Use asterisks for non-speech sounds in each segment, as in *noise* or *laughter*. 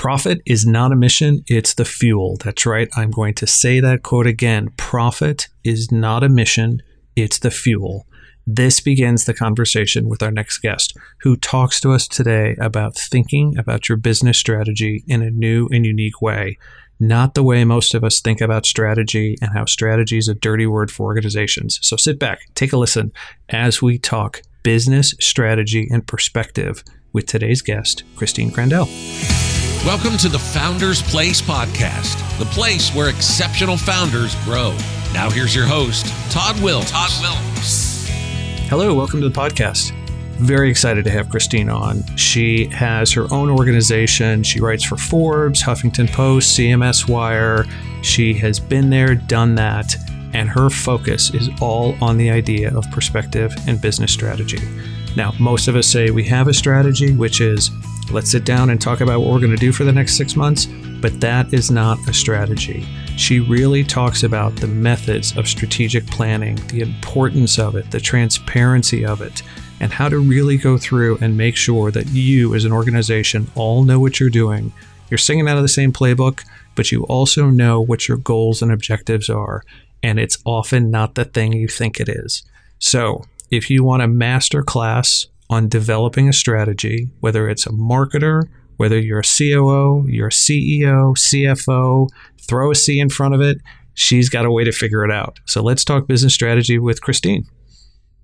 Profit is not a mission, it's the fuel. That's right. I'm going to say that quote again. Profit is not a mission, it's the fuel. This begins the conversation with our next guest, who talks to us today about thinking about your business strategy in a new and unique way, not the way most of us think about strategy and how strategy is a dirty word for organizations. So sit back, take a listen as we talk business strategy and perspective with today's guest, Christine Crandell. Welcome to the Founders Place podcast, the place where exceptional founders grow. Now here's your host, Todd Will. Todd Will. Hello, welcome to the podcast. Very excited to have Christine on. She has her own organization. She writes for Forbes, Huffington Post, CMS Wire. She has been there, done that, and her focus is all on the idea of perspective and business strategy. Now, most of us say we have a strategy, which is let's sit down and talk about what we're going to do for the next six months, but that is not a strategy. She really talks about the methods of strategic planning, the importance of it, the transparency of it, and how to really go through and make sure that you, as an organization, all know what you're doing. You're singing out of the same playbook, but you also know what your goals and objectives are, and it's often not the thing you think it is. So, if you want a master class on developing a strategy, whether it's a marketer, whether you're a COO, you're a CEO, CFO, throw a C in front of it, she's got a way to figure it out. So let's talk business strategy with Christine.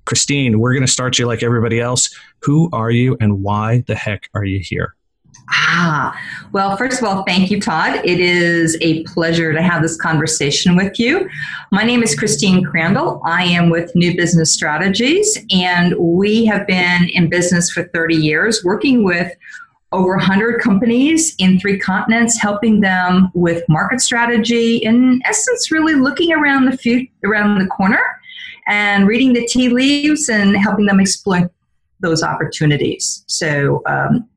Christine, we're going to start you like everybody else. Who are you and why the heck are you here? Ah, well, first of all, thank you, Todd. It is a pleasure to have this conversation with you. My name is Christine Crandell. I am with New Business Strategies, and we have been in business for 30 years, working with over 100 companies in three continents, helping them with market strategy. In essence, really looking around the few, around the corner and reading the tea leaves and helping them explore those opportunities. So. Um,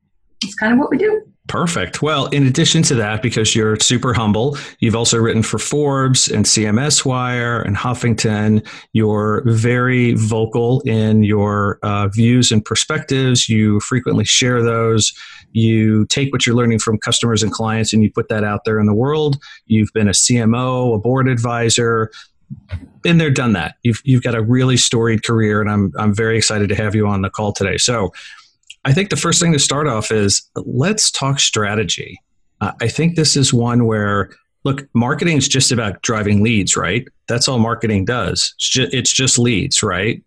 it's kind of what we do. Perfect. Well, in addition to that, because you're super humble, you've also written for Forbes and CMS Wire and Huffington. You're very vocal in your uh, views and perspectives. You frequently share those. You take what you're learning from customers and clients and you put that out there in the world. You've been a CMO, a board advisor, been there, done that. You've, you've got a really storied career, and I'm, I'm very excited to have you on the call today. So, I think the first thing to start off is let's talk strategy. Uh, I think this is one where, look, marketing is just about driving leads, right? That's all marketing does. It's it's just leads, right?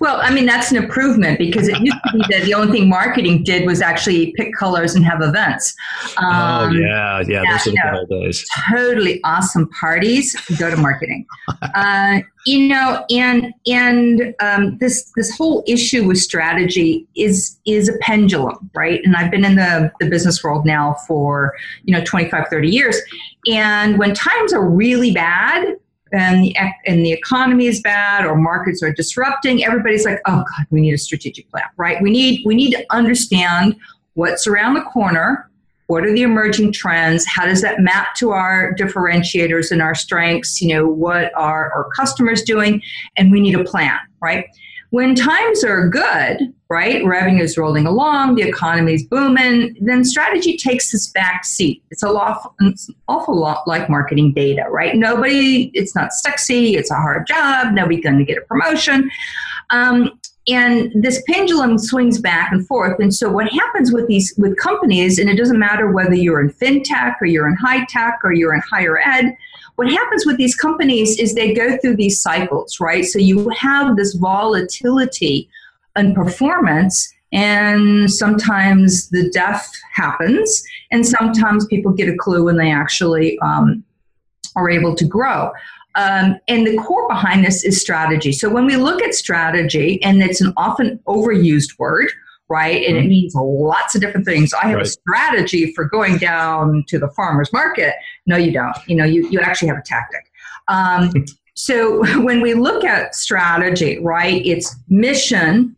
Well, I mean, that's an improvement because it used to be that the only thing marketing did was actually pick colors and have events. Oh, um, oh, yeah. Yeah. Those are the good old days. Totally awesome parties. Go to marketing. uh, you know, and, and um, this, this whole issue with strategy is, is a pendulum, right? And I've been in the, the business world now for, you know, 25, 30 years. And when times are really bad, and the, and the economy is bad or markets are disrupting, everybody's like, oh God, we need a strategic plan, right? We need, we need to understand what's around the corner, what are the emerging trends, how does that map to our differentiators and our strengths, you know, what are our customers doing, and we need a plan, right? When times are good, right, revenue is rolling along, the economy is booming, then strategy takes this back seat. It's a lot, it's an awful lot like marketing data, right? Nobody, it's not sexy, it's a hard job, nobody's going to get a promotion. Um, and this pendulum swings back and forth and so what happens with these with companies and it doesn't matter whether you're in fintech or you're in high tech or you're in higher ed what happens with these companies is they go through these cycles, right? So you have this volatility in performance, and sometimes the death happens, and sometimes people get a clue when they actually um, are able to grow. Um, and the core behind this is strategy. So when we look at strategy, and it's an often overused word, right? And it mm-hmm. means lots of different things. I have right. a strategy for going down to the farmer's market. No, you don't. You know, you, you actually have a tactic. Um, *laughs* so *laughs* when we look at strategy, right, it's mission,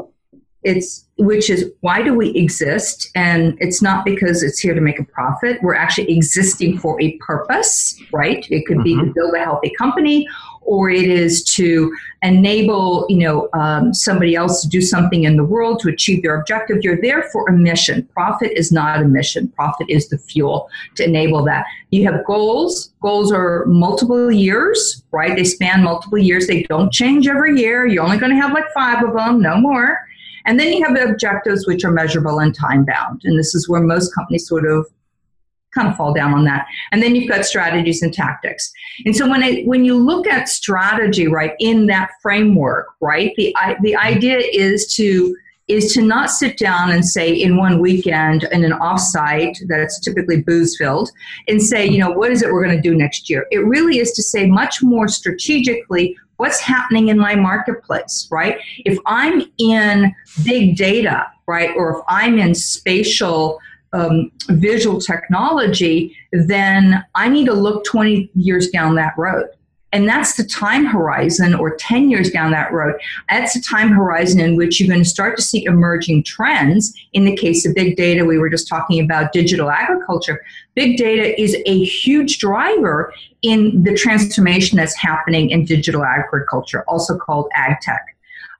it's which is why do we exist and it's not because it's here to make a profit we're actually existing for a purpose right it could be mm-hmm. to build a healthy company or it is to enable you know um, somebody else to do something in the world to achieve their objective you're there for a mission. Profit is not a mission. Profit is the fuel to enable that. You have goals. Goals are multiple years right? They span multiple years. They don't change every year. You're only going to have like five of them no more. And then you have objectives, which are measurable and time bound. And this is where most companies sort of kind of fall down on that. And then you've got strategies and tactics. And so when it, when you look at strategy, right, in that framework, right, the the idea is to is to not sit down and say in one weekend in an offsite that's typically booze filled and say, you know, what is it we're going to do next year? It really is to say much more strategically what's happening in my marketplace, right? If I'm in big data, right, or if I'm in spatial um, visual technology, then I need to look 20 years down that road. And that's the time horizon, or 10 years down that road. That's the time horizon in which you're going to start to see emerging trends. In the case of big data, we were just talking about digital agriculture. Big data is a huge driver in the transformation that's happening in digital agriculture, also called ag tech.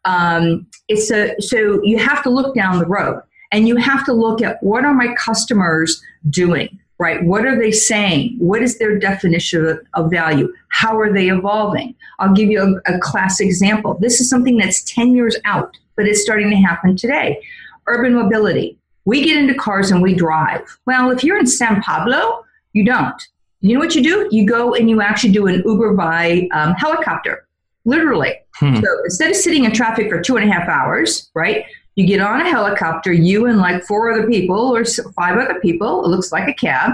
Um, it's a, so you have to look down the road and you have to look at what are my customers doing right? What are they saying? What is their definition of, value? How are they evolving? I'll give you a, a class example. This is something that's 10 years out, but it's starting to happen today. Urban mobility. We get into cars and we drive. Well, if you're in São Paulo, you don't. You know what you do? You go and you actually do an Uber by um, helicopter, literally. Hmm. So instead of sitting in traffic for two and a half hours, right? You get on a helicopter, you and like four other people or five other people, it looks like a cab,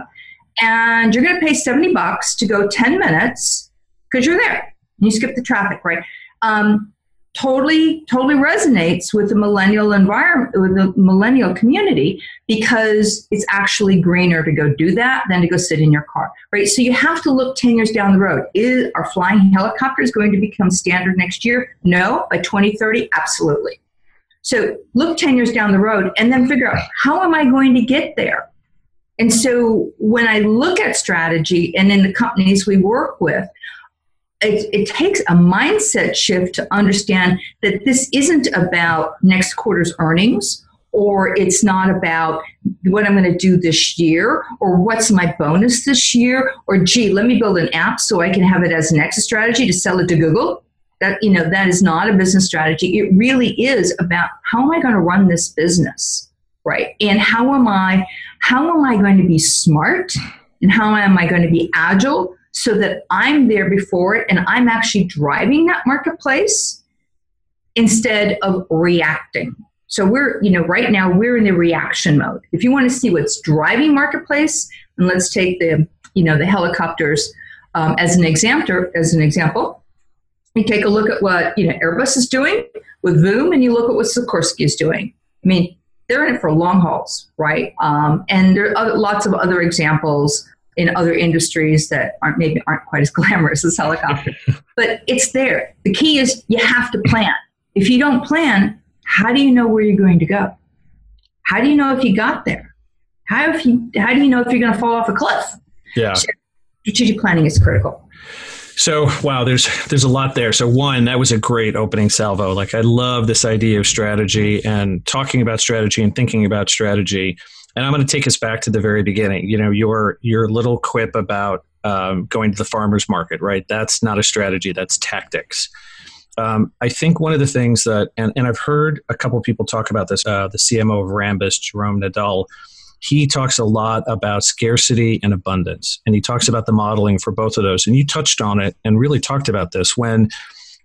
and you're going to pay 70 bucks to go 10 minutes because you're there. You skip the traffic, right? Um, totally, totally resonates with the millennial environment, with the millennial community because it's actually greener to go do that than to go sit in your car, right? So you have to look 10 years down the road. Is, are flying helicopters going to become standard next year? No. By 2030, absolutely. So look 10 years down the road and then figure out how am I going to get there? And so when I look at strategy and in the companies we work with, it, it, takes a mindset shift to understand that this isn't about next quarter's earnings or it's not about what I'm going to do this year or what's my bonus this year or gee, let me build an app so I can have it as an exit strategy to sell it to Google that you know that is not a business strategy. It really is about how am i going to run this business right? And how am i how am i going to be smart and how am i going to be agile so that i'm there before it and i'm actually driving that marketplace instead of reacting? So we're you know right now we're in the reaction mode. If you want to see what's driving marketplace and let's take the you know the helicopters um, as an example as an example you take a look at what you know Airbus is doing with Voom, and you look at what Sikorsky is doing. I mean, they're in it for long hauls, right? Um, and there are other, lots of other examples in other industries that aren't maybe aren't quite as *laughs* glamorous as helicopter, *laughs* but it's there. The key is you have to plan. If you don't plan, how do you know where you're going to go? How do you know if you got there? How if you how do you know if you're going to fall off a cliff? Yeah. Strategic planning is critical. So wow, there's there's a lot there. So one, that was a great opening salvo. Like I love this idea of strategy and talking about strategy and thinking about strategy. And I'm going to take us back to the very beginning. You know, your your little quip about um, going to the farmers market, right? That's not a strategy. That's tactics. Um, I think one of the things that, and, and I've heard a couple people talk about this. Uh, the CMO of Rambus, Jerome Nadel, he talks a lot about scarcity and abundance and he talks about the modeling for both of those. And you touched on it and really talked about this. When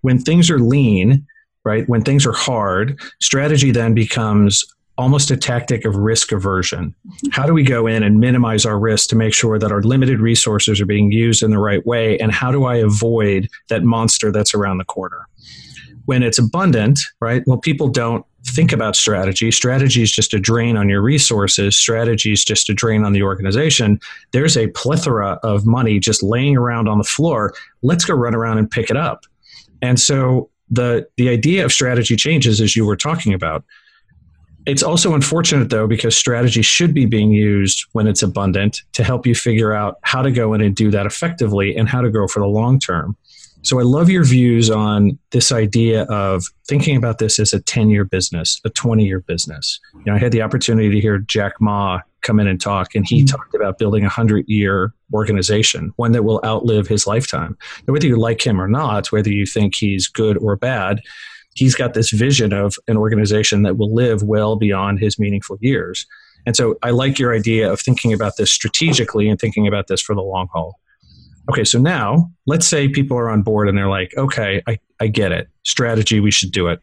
when things are lean right when things are hard strategy then becomes almost a tactic of risk aversion. How do we go in and minimize our risk to make sure that our limited resources are being used in the right way? And how do i avoid that monster that's around the corner when it's abundant right well people don't think about strategy. Strategy is just a drain on your resources. Strategy is just a drain on the organization. There's a plethora of money just laying around on the floor. Let's go run around and pick it up. And so the the idea of strategy changes as you were talking about. It's also unfortunate though, because strategy should be being used when it's abundant to help you figure out how to go in and do that effectively and how to grow for the long term. So I love your views on this idea of thinking about this as a 10 year business, a 20 year business. You know, I had the opportunity to hear Jack Ma come in and talk, and he mm-hmm. talked about building a 100 year organization, one that will outlive his lifetime. Now, whether you like him or not, whether you think he's good or bad, he's got this vision of an organization that will live well beyond his meaningful years. And so I like your idea of thinking about this strategically and thinking about this for the long haul. Okay, so now let's say people are on board and they're like, okay, I, I get it. Strategy, we should do it.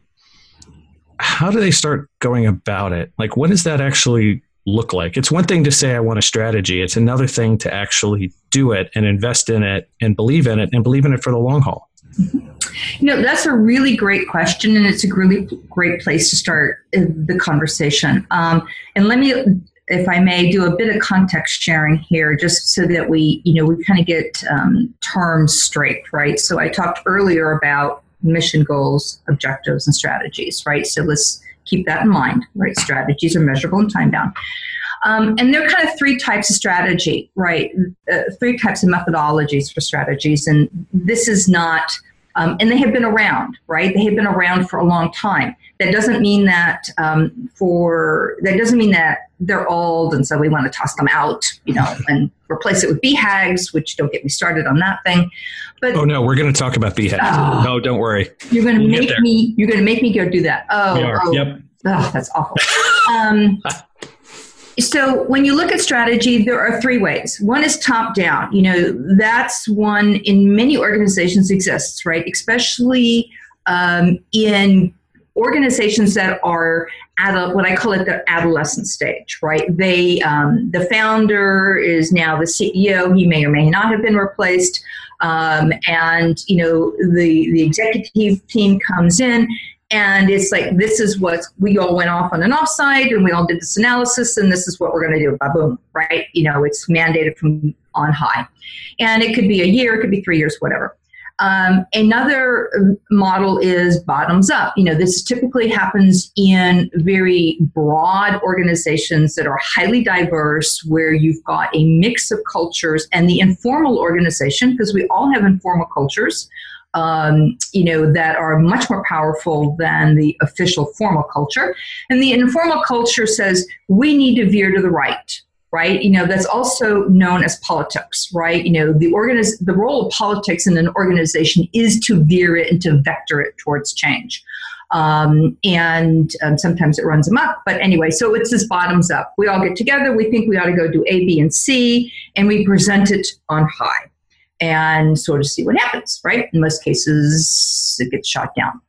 How do they start going about it? Like, what does that actually look like? It's one thing to say, I want a strategy, it's another thing to actually do it and invest in it and believe in it and believe in it for the long haul. You know, that's a really great question, and it's a really great place to start the conversation. Um, and let me if I may, do a bit of context sharing here, just so that we, you know, we kind of get um, terms straight, right? So I talked earlier about mission goals, objectives, and strategies, right? So let's keep that in mind, right? Strategies are measurable and time bound. Um, and there are kind of three types of strategy, right? Uh, three types of methodologies for strategies. And this is not, um, and they have been around, right? They have been around for a long time. That doesn't mean that um, for, that doesn't mean that they're old and so we want to toss them out, you know, and replace it with BHAGs, which don't get me started on that thing. But oh no, we're going to talk about BHAGs. Oh, no, don't worry. You're going to we'll make me. You're going to make me go do that. Oh, oh yep. Oh, that's awful. um, *laughs* so when you look at strategy, there are three ways. One is top down. You know, that's one in many organizations exists, right? Especially um, in organizations that are at a, what I call it the adolescent stage, right? They, um, the founder is now the CEO. He may or may not have been replaced, um, and you know the the executive team comes in. And it's like this is what we all went off on an offsite, and we all did this analysis, and this is what we're going to do. Boom, right? You know, it's mandated from on high, and it could be a year, it could be three years, whatever. Um, another model is bottoms up. You know, this typically happens in very broad organizations that are highly diverse, where you've got a mix of cultures, and the informal organization, because we all have informal cultures. Um, you know, that are much more powerful than the official formal culture. And the informal culture says we need to veer to the right right? You know, that's also known as politics, right? You know, the organiz- the role of politics in an organization is to veer it and to vector it towards change. Um, and um, sometimes it runs them up. But anyway, so it's this bottoms up. We all get together. We think we ought to go do A, B, and C, and we present it on high and sort of see what happens, right? In most cases, it gets shot down.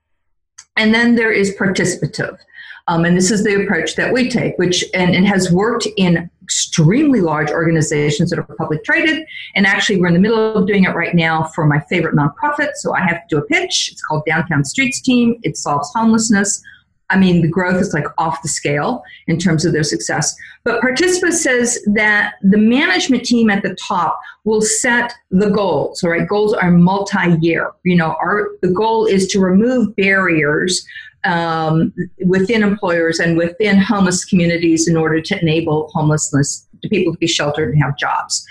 And then there is participative. Um, and this is the approach that we take, which and, and has worked in extremely large organizations that are public traded. And actually, we're in the middle of doing it right now for my favorite nonprofit. So I have to do a pitch. It's called Downtown Streets Team. It solves homelessness. I mean, the growth is like off the scale in terms of their success. But Participa says that the management team at the top will set the goals. All right, goals are multi-year. You know, our the goal is to remove barriers um, within employers and within homeless communities in order to enable homelessness to people to be sheltered and have jobs.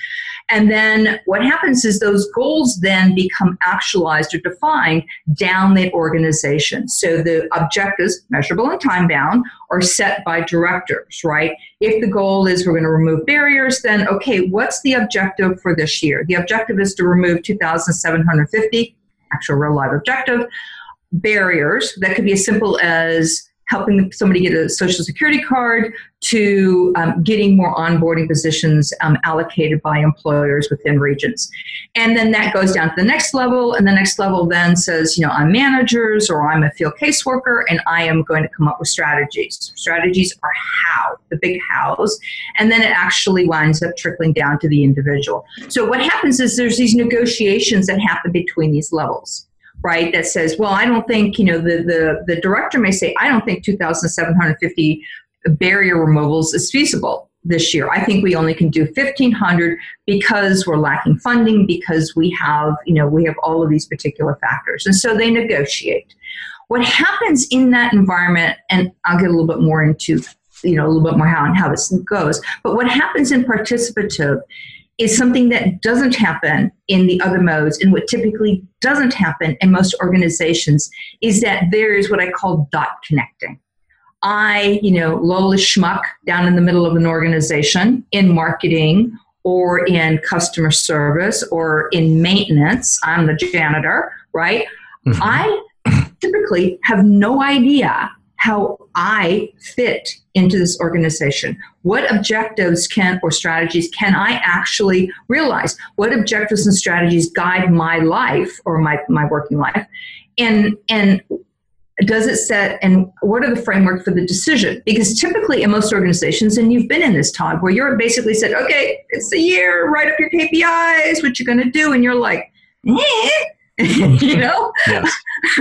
And then what happens is those goals then become actualized or defined down the organization. So the objectives, measurable and time bound, are set by directors, right? If the goal is we're going to remove barriers, then okay, what's the objective for this year? The objective is to remove 2,750, actual real life objective barriers that could be as simple as helping somebody get a social security card to um, getting more onboarding positions um, allocated by employers within regions and then that goes down to the next level and the next level then says you know i'm managers or i'm a field caseworker and i am going to come up with strategies. Strategies are how the big hows and then it actually winds up trickling down to the individual. So what happens is there's these negotiations that happen between these levels right that says well i don't think you know the the, the director may say i don't think 2750 barrier removals is feasible this year. I think we only can do 1500 because we're lacking funding because we have you know we have all of these particular factors. And so they negotiate. What happens in that environment, and I'll get a little bit more into you know a little bit more how and how this goes, but what happens in participative is something that doesn't happen in the other modes and what typically doesn't happen in most organizations is that there is what I call dot connecting. I, you know, Lola Schmuck down in the middle of an organization in marketing or in customer service or in maintenance, I'm the janitor, right? Mm-hmm. I typically have no idea how I fit into this organization. What objectives can or strategies can I actually realize? What objectives and strategies guide my life or my, my working life? And and does it set and what are the framework for the decision because typically in most organizations and you've been in this Todd where you're basically said okay it's the year write up your kpis what you're going to do and you're like eh. *laughs* you know? Yes. *laughs*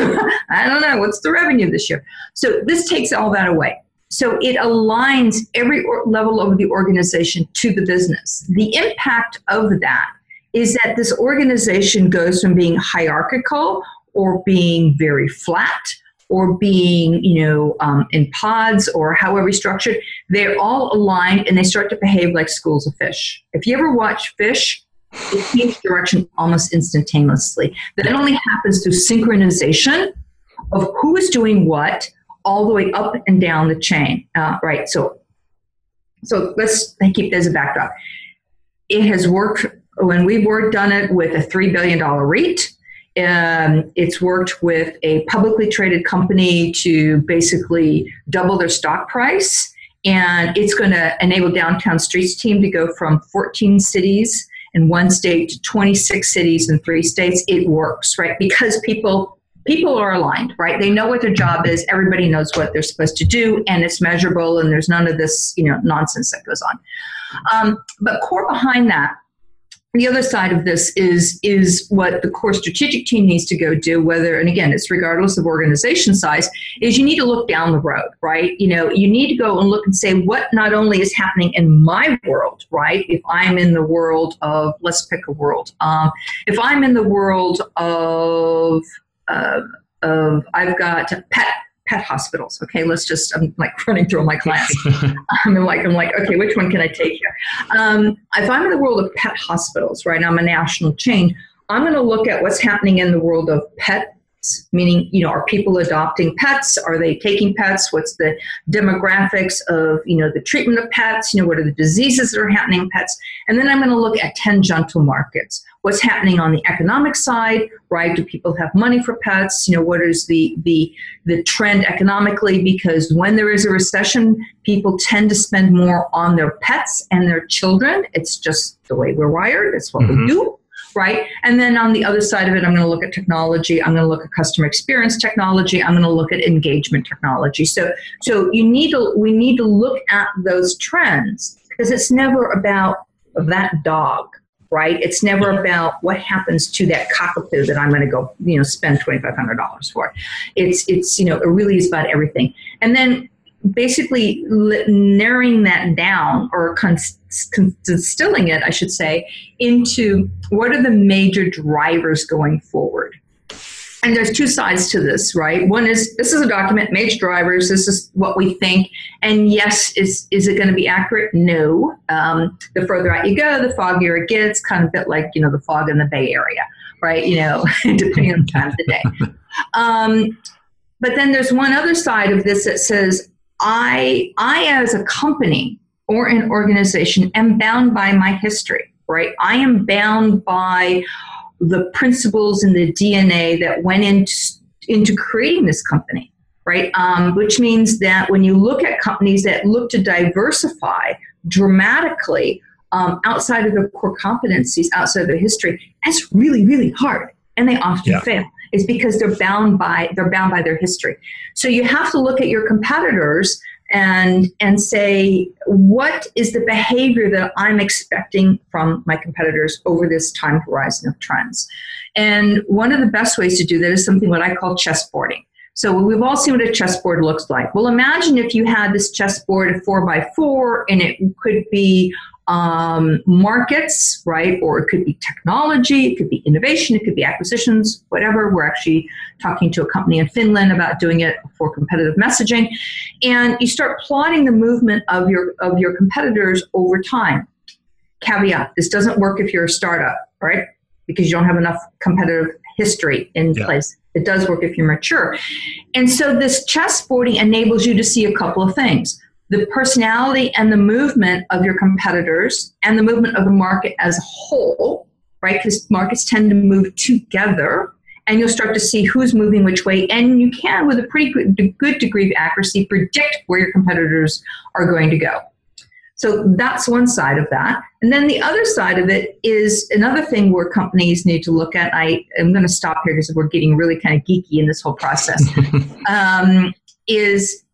i don't know. What's the revenue this year? So this takes all that away. So it aligns every level of the organization to the business. The impact of that is that this organization goes from being hierarchical or being very flat or being, you know, um, in pods or however structured, they're all aligned and they start to behave like schools of fish. If you ever watch fish, it changes direction almost instantaneously. That it only happens through synchronization of who is doing what all the way up and down the chain. Uh, right. So, so let's keep this as a backdrop. It has worked when we've worked done it with a three billion dollar REIT um, it's worked with a publicly traded company to basically double their stock price. And it's going to enable Downtown Streets team to go from 14 cities in one state to 26 cities in three states. It works, right? Because people people are aligned, right? They know what their job is. Everybody knows what they're supposed to do, and it's measurable. And there's none of this, you know, nonsense that goes on. Um, but core behind that the other side of this is is what the core strategic team needs to go do whether and again it's regardless of organization size is you need to look down the road right? You know you need to go and look and say what not only is happening in my world right? If i'm in the world of let's pick a world um, if i'm in the world of uh, of i've got pet pet hospitals. Okay, let's just I'm like running through all my class. *laughs* I'm like I'm like okay, which one can I take here? Um, if I'm in the world of pet hospitals, right? I'm a national chain. I'm going to look at what's happening in the world of pet meaning you know are people adopting pets? Are they taking pets? What's the demographics of you know the treatment of pets? You know what are the diseases that are happening in pets? And then i'm going to look at ten tangential markets. What's happening on the economic side right? Do people have money for pets? You know what is the the the trend economically? Because when there is a recession people tend to spend more on their pets and their children. It's just the way we're wired. It's what mm-hmm. we do right? And then on the other side of it, I'm going to look at technology. I'm going to look at customer experience technology. I'm going to look at engagement technology. So, so you need to we need to look at those trends because it's never about that dog, right? It's never about what happens to that cockapoo that I'm going to go, you know, spend twenty five hundred dollars for. It's it's you know it really is about everything. And then basically narrowing that down or distilling it, I should say, into what are the major drivers going forward. And there's two sides to this, right? One is this is a document, major drivers. This is what we think. And yes, is is it going to be accurate? No. Um, the further out you go, the foggier it gets. Kind of bit like you know the fog in the Bay Area, right? You know, *laughs* depending on the time of the day. *laughs* Um, but then there's one other side of this that says I, I as a company or an organization am bound by my history, right? I am bound by the principles and the DNA that went into, into creating this company, right? Um, which means that when you look at companies that look to diversify dramatically um, outside of their core competencies, outside of their history, that's really, really hard, and they often yeah. fail is because they're bound by they're bound by their history. So you have to look at your competitors and and say what is the behavior that I'm expecting from my competitors over this time horizon of trends. And one of the best ways to do that is something what I call chessboarding. So we've all seen what a chessboard looks like. Well, imagine if you had this chessboard of four by four, and it could be um, markets, right? Or it could be technology, it could be innovation, it could be acquisitions, whatever. We're actually talking to a company in Finland about doing it for competitive messaging, and you start plotting the movement of your of your competitors over time. Caveat: This doesn't work if you're a startup, right? Because you don't have enough competitive history in yeah. place. It does work if you're mature. And so this chessboarding enables you to see a couple of things the personality and the movement of your competitors and the movement of the market as a whole, right? Because markets tend to move together and you'll start to see who's moving which way. And you can, with a pretty good, degree of accuracy, predict where your competitors are going to go. So that's one side of that. And then the other side of it is another thing where companies need to look at. I am going to stop here because we're getting really kind of geeky in this whole process. *laughs* um, is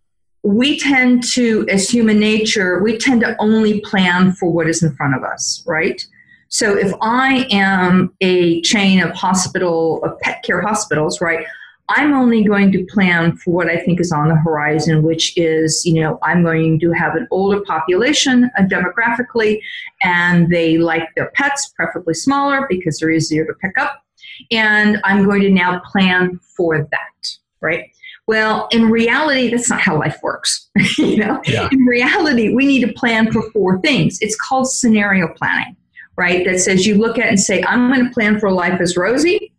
we tend to, as human nature, we tend to only plan for what is in front of us, right? So if I am a chain of hospital, of pet care hospitals, right, I'm only going to plan for what I think is on the horizon, which is, you know, I'm going to have an older population uh, demographically, and they like their pets, preferably smaller because they're easier to pick up. And I'm going to now plan for that, right? Well, in reality, that's not how life works. *laughs* you know, yeah. in reality, we need to plan for four things. It's called scenario planning, right? That says you look at and say, I'm going to plan for life as rosy.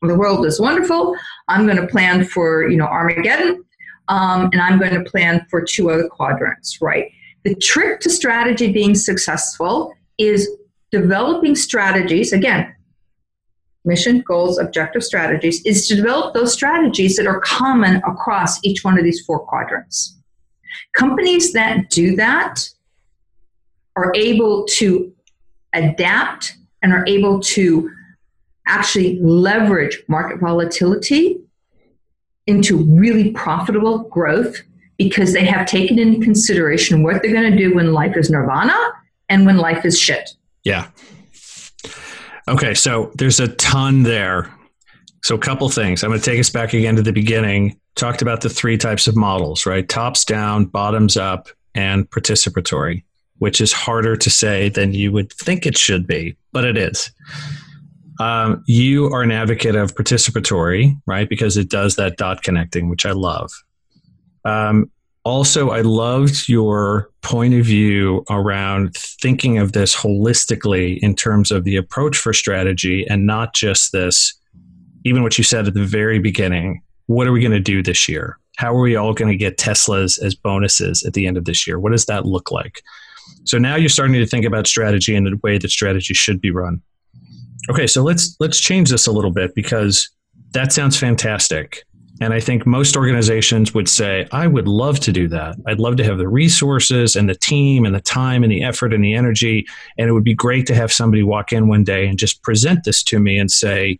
The world is wonderful. I'm going to plan for you know Armageddon, um, and I'm going to plan for two other quadrants, right? The trick to strategy being successful is developing strategies. Again, mission, goals, objective strategies, is to develop those strategies that are common across each one of these four quadrants. Companies that do that are able to adapt and are able to actually leverage market volatility into really profitable growth because they have taken into consideration what they're going to do when life is nirvana and when life is shit. Yeah. Okay, so there's a ton there. So, a couple things. I'm going to take us back again to the beginning. Talked about the three types of models, right? Tops down, bottoms up, and participatory, which is harder to say than you would think it should be, but it is. Um, you are an advocate of participatory, right? Because it does that dot connecting, which I love. Um, also, I loved your point of view around thinking of this holistically in terms of the approach for strategy and not just this, even what you said at the very beginning. What are we going to do this year? How are we all going to get Teslas as bonuses at the end of this year? What does that look like? So now you're starting to think about strategy and the way that strategy should be run. Okay, so let's let's change this a little bit because that sounds fantastic. And I think most organizations would say, I would love to do that. I'd love to have the resources and the team and the time and the effort and the energy. And it would be great to have somebody walk in one day and just present this to me and say,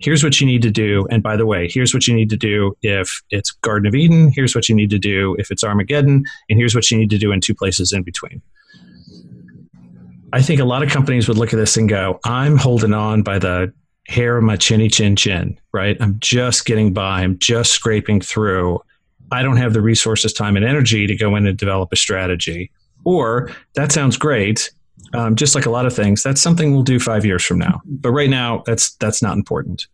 here's what you need to do. And by the way, here's what you need to do if it's Garden of Eden. Here's what you need to do if it's Armageddon. And here's what you need to do in two places in between. I think a lot of companies would look at this and go, I'm holding on by the hair of my chinny chin chin, right? I'm just getting by. I'm just scraping through. I don't have the resources, time, and energy to go in and develop a strategy. Or that sounds great. Um, just like a lot of things, that's something we'll do five years from now. But right now, that's that's not important.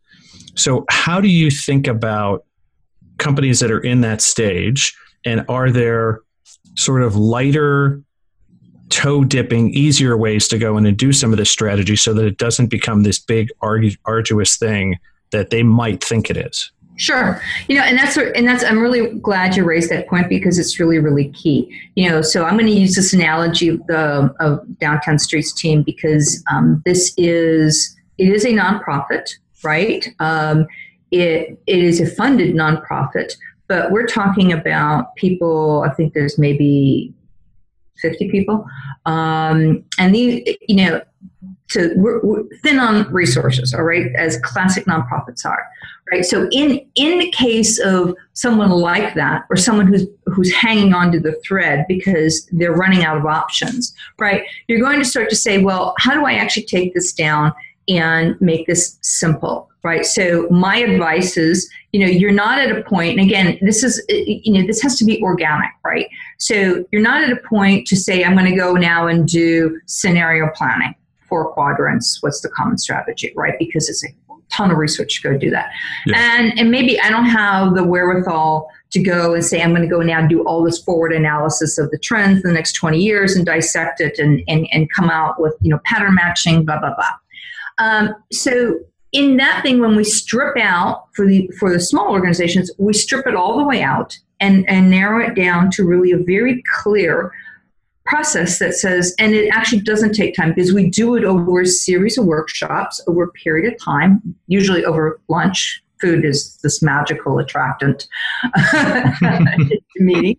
So, how do you think about companies that are in that stage? And are there sort of lighter toe dipping, easier ways to go in and do some of this strategy so that it doesn't become this big, arduous thing that they might think it is. Sure. You know, and that's and that's I'm really glad you raised that point because it's really really key. You know, so I'm going to use this analogy of the of Downtown Streets team because um, this is it is a nonprofit, right? Um, it it is a funded nonprofit, but we're talking about people. I think there's maybe 50 people. Um, and these, you know, to we're, we're thin on resources, all right, as classic nonprofits are, right? So in in the case of someone like that, or someone who's who's hanging on to the thread because they're running out of options, right? You're going to start to say, well, how do I actually take this down and make this simple right? So my advice is you know you're not at a point and again this is you know this has to be organic right? So you're not at a point to say i'm going to go now and do scenario planning four quadrants what's the common strategy right? Because it's a ton of research to go do that. Yeah. and and maybe i don't have the wherewithal to go and say i'm going to go now and do all this forward analysis of the trends in the next 20 years and dissect it and and, and come out with you know pattern matching blah blah blah. Um, so in that thing, when we strip out for the for the small organizations, we strip it all the way out and and narrow it down to really a very clear process that says, and it actually doesn't take time because we do it over a series of workshops over a period of time, usually over lunch, food is this magical attractant *laughs* meeting.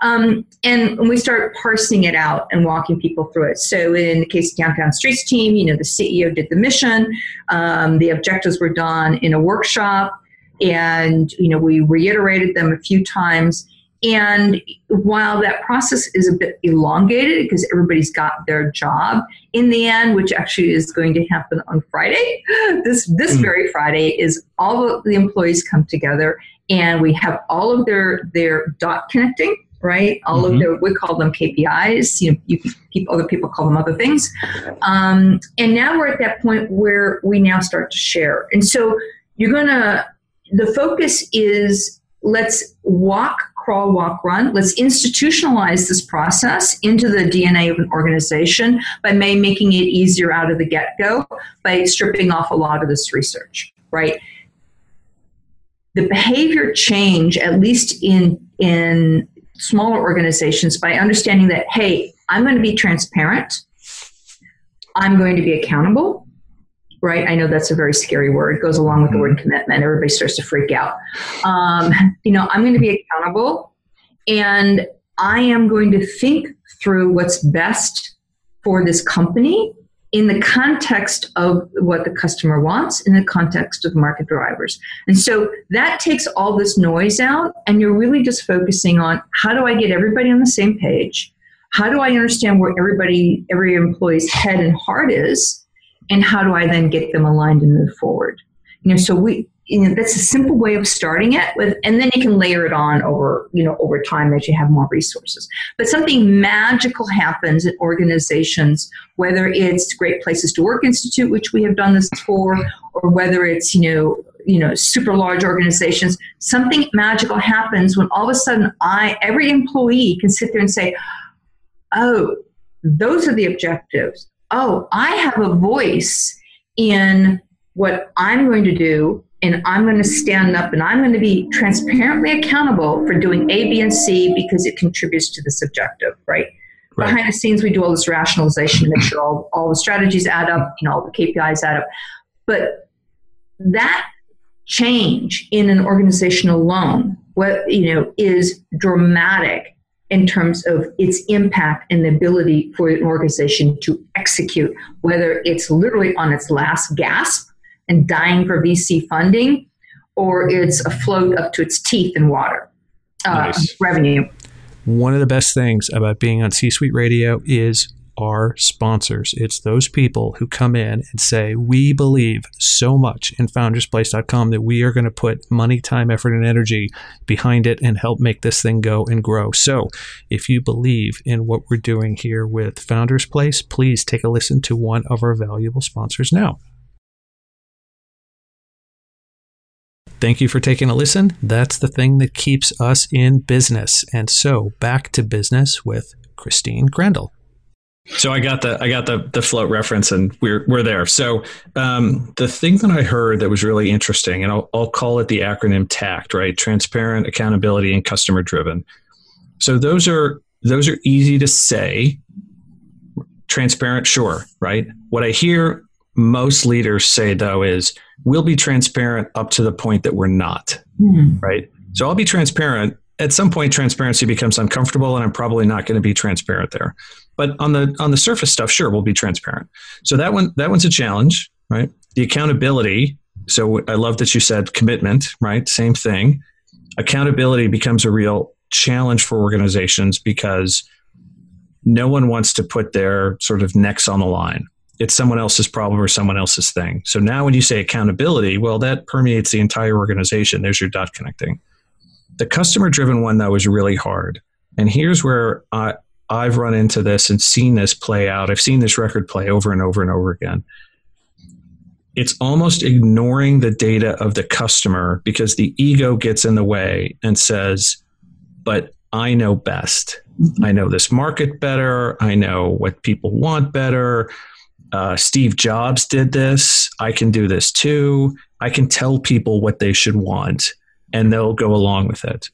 Um, and we start parsing it out and walking people through it. So in the case of Downtown Streets team, you know, the CEO did the mission, um, the objectives were done in a workshop, and, you know, we reiterated them a few times. And while that process is a bit elongated because everybody's got their job, in the end, which actually is going to happen on Friday, *gasps* this this mm. very Friday is all of the employees come together and we have all of their their dot connecting right? All mm-hmm. of their, we call them KPIs. You know, you, people, other people call them other things. Um, and now we're at that point where we now start to share. And so you're gonna. The focus is let's walk crawl, walk, run. Let's institutionalize this process into the DNA of an organization by making it easier out of the get go by stripping off a lot of this research, right? The behavior change, at least in, in smaller organizations, by understanding that, hey, I'm going to be transparent, I'm going to be accountable, right? I know that's a very scary word. It goes along with the word mm-hmm. commitment. Everybody starts to freak out. Um, you know, I'm going to be accountable and I am going to think through what's best for this company in the context of what the customer wants, in the context of market drivers. And so that takes all this noise out, and you're really just focusing on how do I get everybody on the same page? How do I understand where everybody, every employee's head and heart is? And how do I then get them aligned and move forward? You know, so we you know that's a simple way of starting it with and then you can layer it on over you know over time as you have more resources. But something magical happens in organizations whether it's great places to work institute which we have done this for or whether it's you know you know super large organizations. Something magical happens when all of a sudden i every employee can sit there and say oh those are the objectives oh, I have a voice in what I'm going to do, and I'm going to stand up and I'm going to be transparently accountable for doing A, B, and C because it contributes to this objective, right? right. Behind the scenes, we do all this rationalization to make sure all, all the strategies add up, you know, all the KPIs add up. But that change in an organization alone, what you know, is dramatic in terms of its impact and the ability for an organization to execute, whether it's literally on its last gasp and dying for VC funding, or it's afloat up to its teeth in water uh, nice. revenue. One of the best things about being on C Suite Radio is our sponsors. It's those people who come in and say, We believe so much in foundersplace.com that we are going to put money, time, effort, and energy behind it and help make this thing go and grow. So if you believe in what we're doing here with Founders Place, please take a listen to one of our valuable sponsors now. Thank you for taking a listen. That's the thing that keeps us in business. And so back to business with Christine Crandell. So I got the I got the the float reference, and we're we're there. So um, the thing that I heard that was really interesting, and I'll, I'll call it the acronym TACT, right? Transparent, accountability, and customer driven. So those are those are easy to say. Transparent, sure, right? What I hear most leaders say though is we'll be transparent up to the point that we're not, mm-hmm. right? So I'll be transparent. At some point, transparency becomes uncomfortable, and I'm probably not going to be transparent there. But on the on the surface stuff, sure, we'll be transparent. So that one that one's a challenge, right? The accountability. So I love that you said commitment, right? Same thing. Accountability becomes a real challenge for organizations because no one wants to put their sort of necks on the line. it's someone else's problem or someone else's thing. So now when you say accountability, well, that permeates the entire organization. There's your dot connecting. The customer driven one, though, is really hard. And here's where I, I've run into this and seen this play out. I've seen this record play over and over and over again. It's almost ignoring the data of the customer because the ego gets in the way and says, but I know best. I know this market better. I know what people want better. Uh, Steve Jobs did this. I can do this too. I can tell people what they should want and they'll go along with it.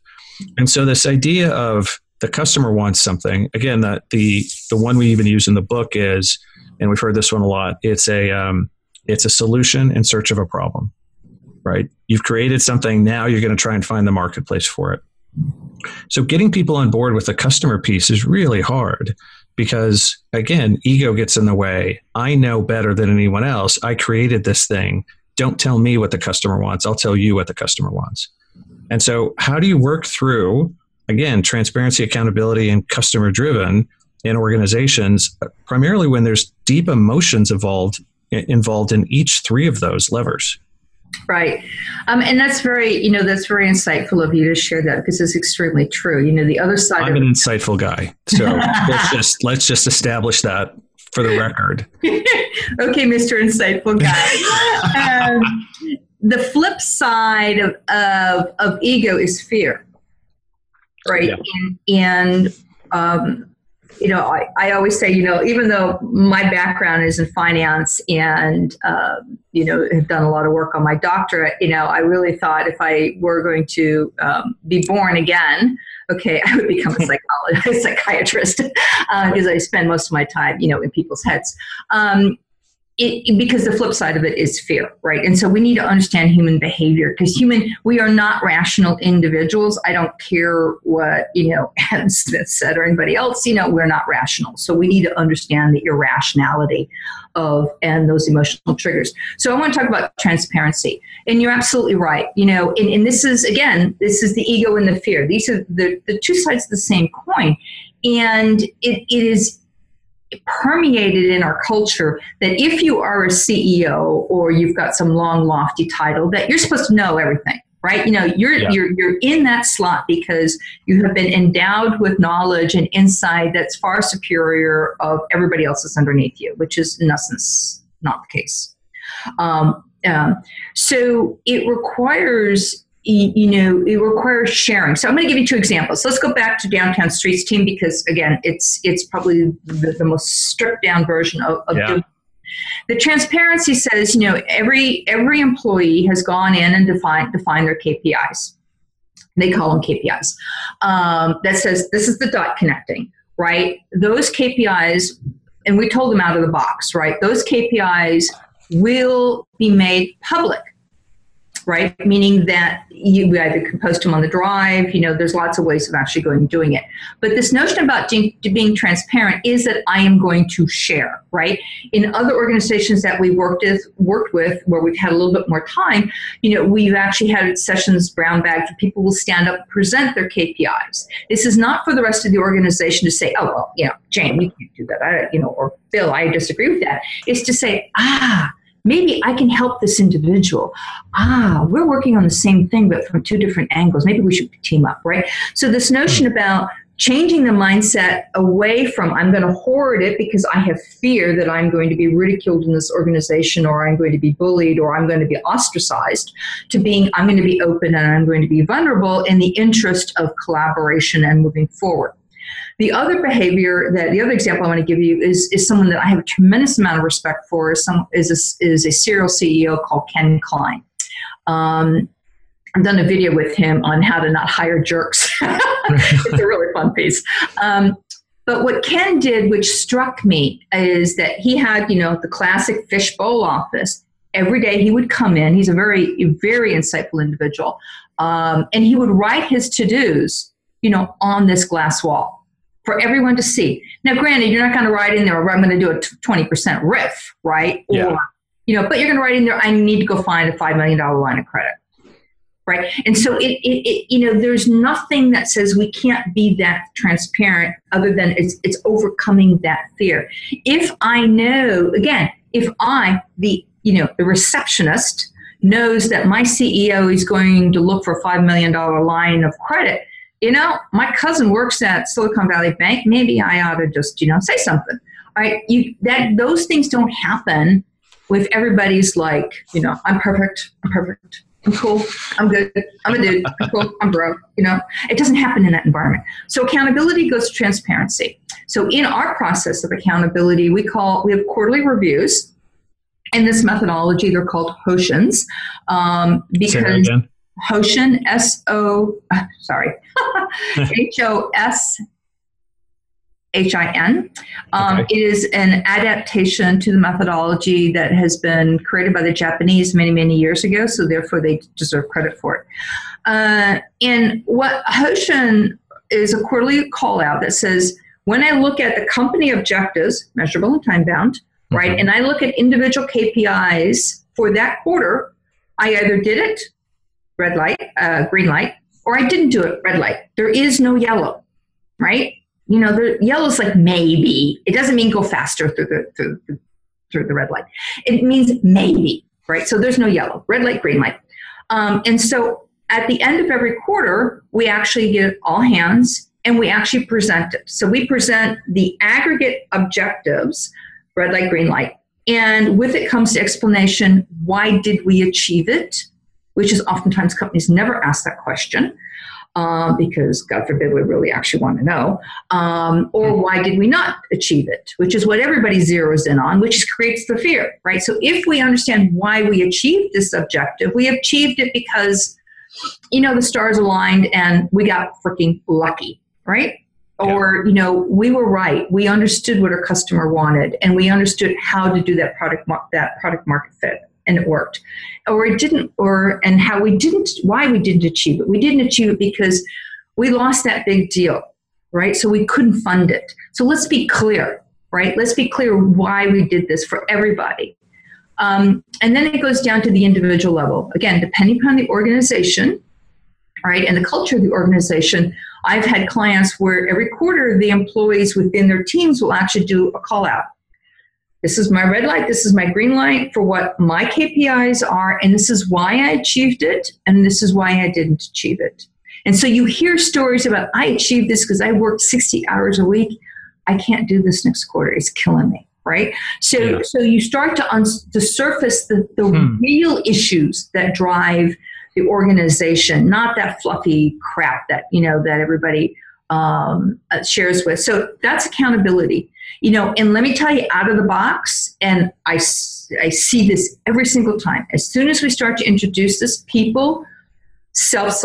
And so, this idea of the customer wants something. Again, that the the one we even use in the book is, and we've heard this one a lot. It's a um, it's a solution in search of a problem. Right? You've created something. Now you're going to try and find the marketplace for it. So getting people on board with the customer piece is really hard because again, ego gets in the way. I know better than anyone else. I created this thing. Don't tell me what the customer wants. I'll tell you what the customer wants. And so, how do you work through again, transparency, accountability, and customer driven in organizations, primarily when there's deep emotions involved involved in each three of those levers. Right. Um, and that's very, you know, that's very insightful of you to share that because it's extremely true. You know, the other side I'm an insightful guy. So *laughs* let's just let's just establish that for the record. *laughs* okay, Mr. Insightful Guy. um, the flip side of, of, of ego is fear right? Yeah. And, and um, you know, I, I always say, you know, even though my background is in finance and, uh, you know, have done a lot of work on my doctorate, you know, I really thought if I were going to um, be born again, okay, I would become a *laughs* psychologist, *laughs* a psychiatrist, because uh, I spend most of my time, you know, in people's heads. Um, it, because the flip side of it is fear, right? And so we need to understand human behavior because human, we are not rational individuals. I don't care what, you know, *laughs* Adam Smith said or anybody else, you know, we're not rational. So we need to understand the irrationality of and those emotional triggers. So I want to talk about transparency. And you're absolutely right. You know, and, and this is, again, this is the ego and the fear. These are the, the two sides of the same coin. And it, it is permeated in our culture that if you are a CEO or you've got some long lofty title that you're supposed to know everything right you know you're yeah. you're you're in that slot because you have been endowed with knowledge and insight that's far superior of everybody else that's underneath you which is in essence not the case um, um, so it requires you know it requires sharing. So i'm going to give you two examples. Let's go back to downtown streets team because again it's it's probably the, the most stripped down version of, of yeah. the transparency says you know every every employee has gone in and defined defined their kpis they call them kpis um, that says this is the dot connecting right? Those kpis and we told them out of the box right? Those kpis will be made public right? Meaning that you either can post them on the drive, you know, there's lots of ways of actually going and doing it. But this notion about being transparent is that I am going to share, right? In other organizations that we worked with, worked with where we've had a little bit more time, you know, we've actually had sessions brown bagged where people will stand up and present their KPIs. This is not for the rest of the organization to say, oh, well, you know, Jane, you can't do that. I, you know, or Bill, I disagree with that. It's to say, ah, maybe I can help this individual. Ah, we're working on the same thing, but from two different angles. Maybe we should team up, right? So, this notion hmm. about changing the mindset away from I'm going to hoard it because I have fear that I'm going to be ridiculed in this organization or I'm going to be bullied or I'm going to be ostracized to being I'm going to be open and I'm going to be vulnerable in the interest of collaboration and moving forward. The other behavior that the other example I want to give you is, is someone that I have a tremendous amount of respect for is some is a, is a serial CEO called Ken Klein. Um, I've done a video with him on how to not hire jerks. *laughs* it's a really fun piece. Um, but what Ken did, which struck me, is that he had, you know, the classic fishbowl office. Every day he would come in. He's a very, very insightful individual, um, and he would write his to dos, you know, on this glass wall for everyone to see. Now, granted, you're not going to write in there, I'm going to do a 20% riff, right? Yeah. Or, you know, but you're going to write in there, I need to go find a $5 million line of credit, right? And so it, it, it, you know, there's nothing that says we can't be that transparent other than it's, it's overcoming that fear. If I know, again, if I, the, you know, the receptionist knows that my CEO is going to look for a $5 million line of credit, you know, my cousin works at Silicon Valley Bank. Maybe I ought to just, you know, say something. Right? You that those things don't happen with everybody's like, you know, I'm perfect, I'm perfect, I'm cool, I'm good, I'm a dude, I'm cool, I'm bro. You know, it doesn't happen in that environment. So accountability goes to transparency. So in our process of accountability, we call we have quarterly reviews. In this methodology, they're called Hoshins um, because Hoshin, S O, sorry, *laughs* H O S H I N. Um, okay. It is an adaptation to the methodology that has been created by the Japanese many, many years ago, so therefore they deserve credit for it. Uh, and what Hoshin is a quarterly call out that says, when I look at the company objectives, measurable and time bound, mm-hmm. right, and I look at individual KPIs for that quarter, I either did it, red light, uh, green light, or I didn't do it, red light. There is no yellow, right? you know, the yellow is like maybe. It doesn't mean go faster through the through, through the red light. It means maybe, right? So there's no yellow, red light, green light. Um, and so at the end of every quarter, we actually get all hands and we actually present it. So we present the aggregate objectives, red light, green light, and with it comes the explanation why did we achieve it, which is oftentimes companies never ask that question um, because God forbid we really actually want to know, um, or hmm. why did we not achieve it, which is what everybody zeroes in on, which creates the fear, right? So if we understand why we achieved this objective, we achieved it because, you know, the stars aligned and we got freaking lucky, right? Yeah. Or, you know, we were right. We understood what our customer wanted and we understood how to do that product, that product market fit and it worked. Or it didn't or and how we didn't why we didn't achieve it. We didn't achieve it because we lost that big deal right? So we couldn't fund it. So let's be clear right? Let's be clear why we did this for everybody. Um, and then it goes down to the individual level. Again depending upon the organization right and the culture of the organization i've had clients where every quarter the employees within their teams will actually do a call out this is my red light, this is my green light for what my KPIs are, and this is why I achieved it, and this is why I didn't achieve it. And so you hear stories about, I achieved this because I worked 60 hours a week. I can't do this next quarter. It's killing me. Right. So, yeah. so you start to, un- to surface the, the hmm. real issues that drive the organization, not that fluffy crap that, you know, that everybody um, uh, shares with. So that's accountability. You know and let me tell you out of the box and i i see this every single time. As soon as we start to introduce this people self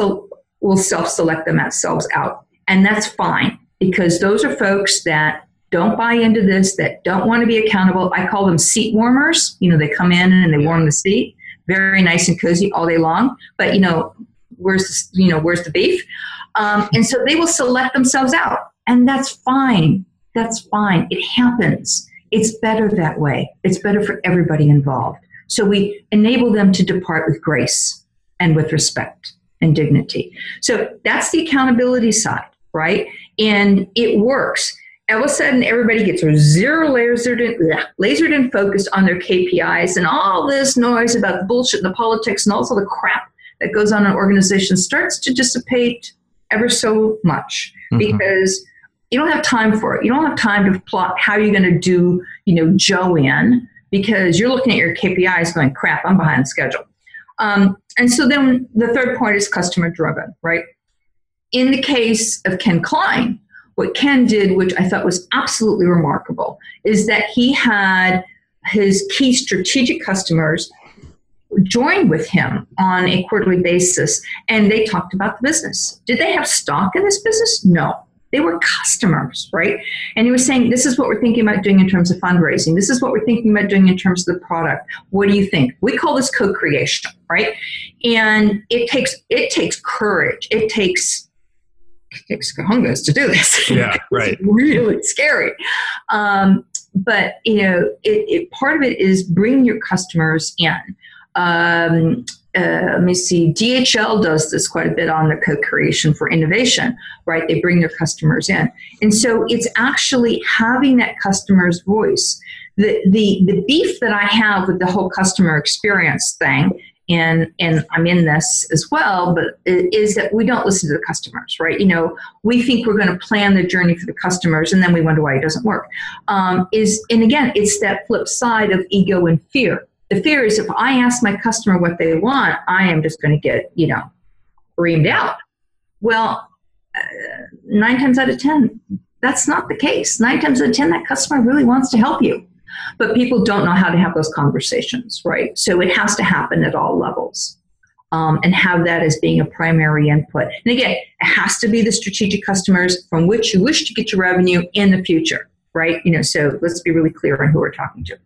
will self-select themselves out. And that's fine because those are folks that don't buy into this that don't want to be accountable. I call them seat warmers. You know they come in and they warm the seat. Very nice and cozy all day long. But you know where's the, you know where's the beef um, and so they will select themselves out and that's fine that's fine. It happens. It's better that way. It's better for everybody involved. So we enable them to depart with grace and with respect and dignity. So that's the accountability side, right? And it works. All of a sudden, everybody gets zero lasered in, lasered in focused on their KPIs, and all this noise about the bullshit and the politics and all the crap that goes on in an organization starts to dissipate ever so much mm-hmm. because you don't have time for it. You don't have time to plot how you're going to do, you know, Joe in because you're looking at your KPIs going, crap, I'm behind schedule. Um, and so then the third point is customer driven, right? In the case of Ken Klein, what Ken did, which I thought was absolutely remarkable, is that he had his key strategic customers join with him on a quarterly basis and they talked about the business. Did they have stock in this business? No. They were customers, right? And he was saying, This is what we're thinking about doing in terms of fundraising. This is what we're thinking about doing in terms of the product. What do you think? We call this co-creation, right? And it takes it takes courage. It takes it takes kahungas to do this. *laughs* Yeah, right. really scary. Um, but you know, it, it, part of it is bring your customers in. Um, uh, let me see, DHL does this quite a bit on the co creation for innovation, right? They bring their customers in. And so it's actually having that customer's voice. The, the, the beef that I have with the whole customer experience thing, and, and I'm in this as well, but is that we don't listen to the customers, right? You know, we think we're going to plan the journey for the customers and then we wonder why it doesn't work. Um, is, and again, it's that flip side of ego and fear the fear is if I ask my customer what they want, I am just going to get, you know, reamed out. Well, uh, nine times out of 10, that's not the case. Nine times out of 10, that customer really wants to help you. But people don't know how to have those conversations, right? So it has to happen at all levels. Um, and have that as being a primary input. And again, it has to be the strategic customers from which you wish to get your revenue in the future, right? You know, so let's be really clear on who we're talking to.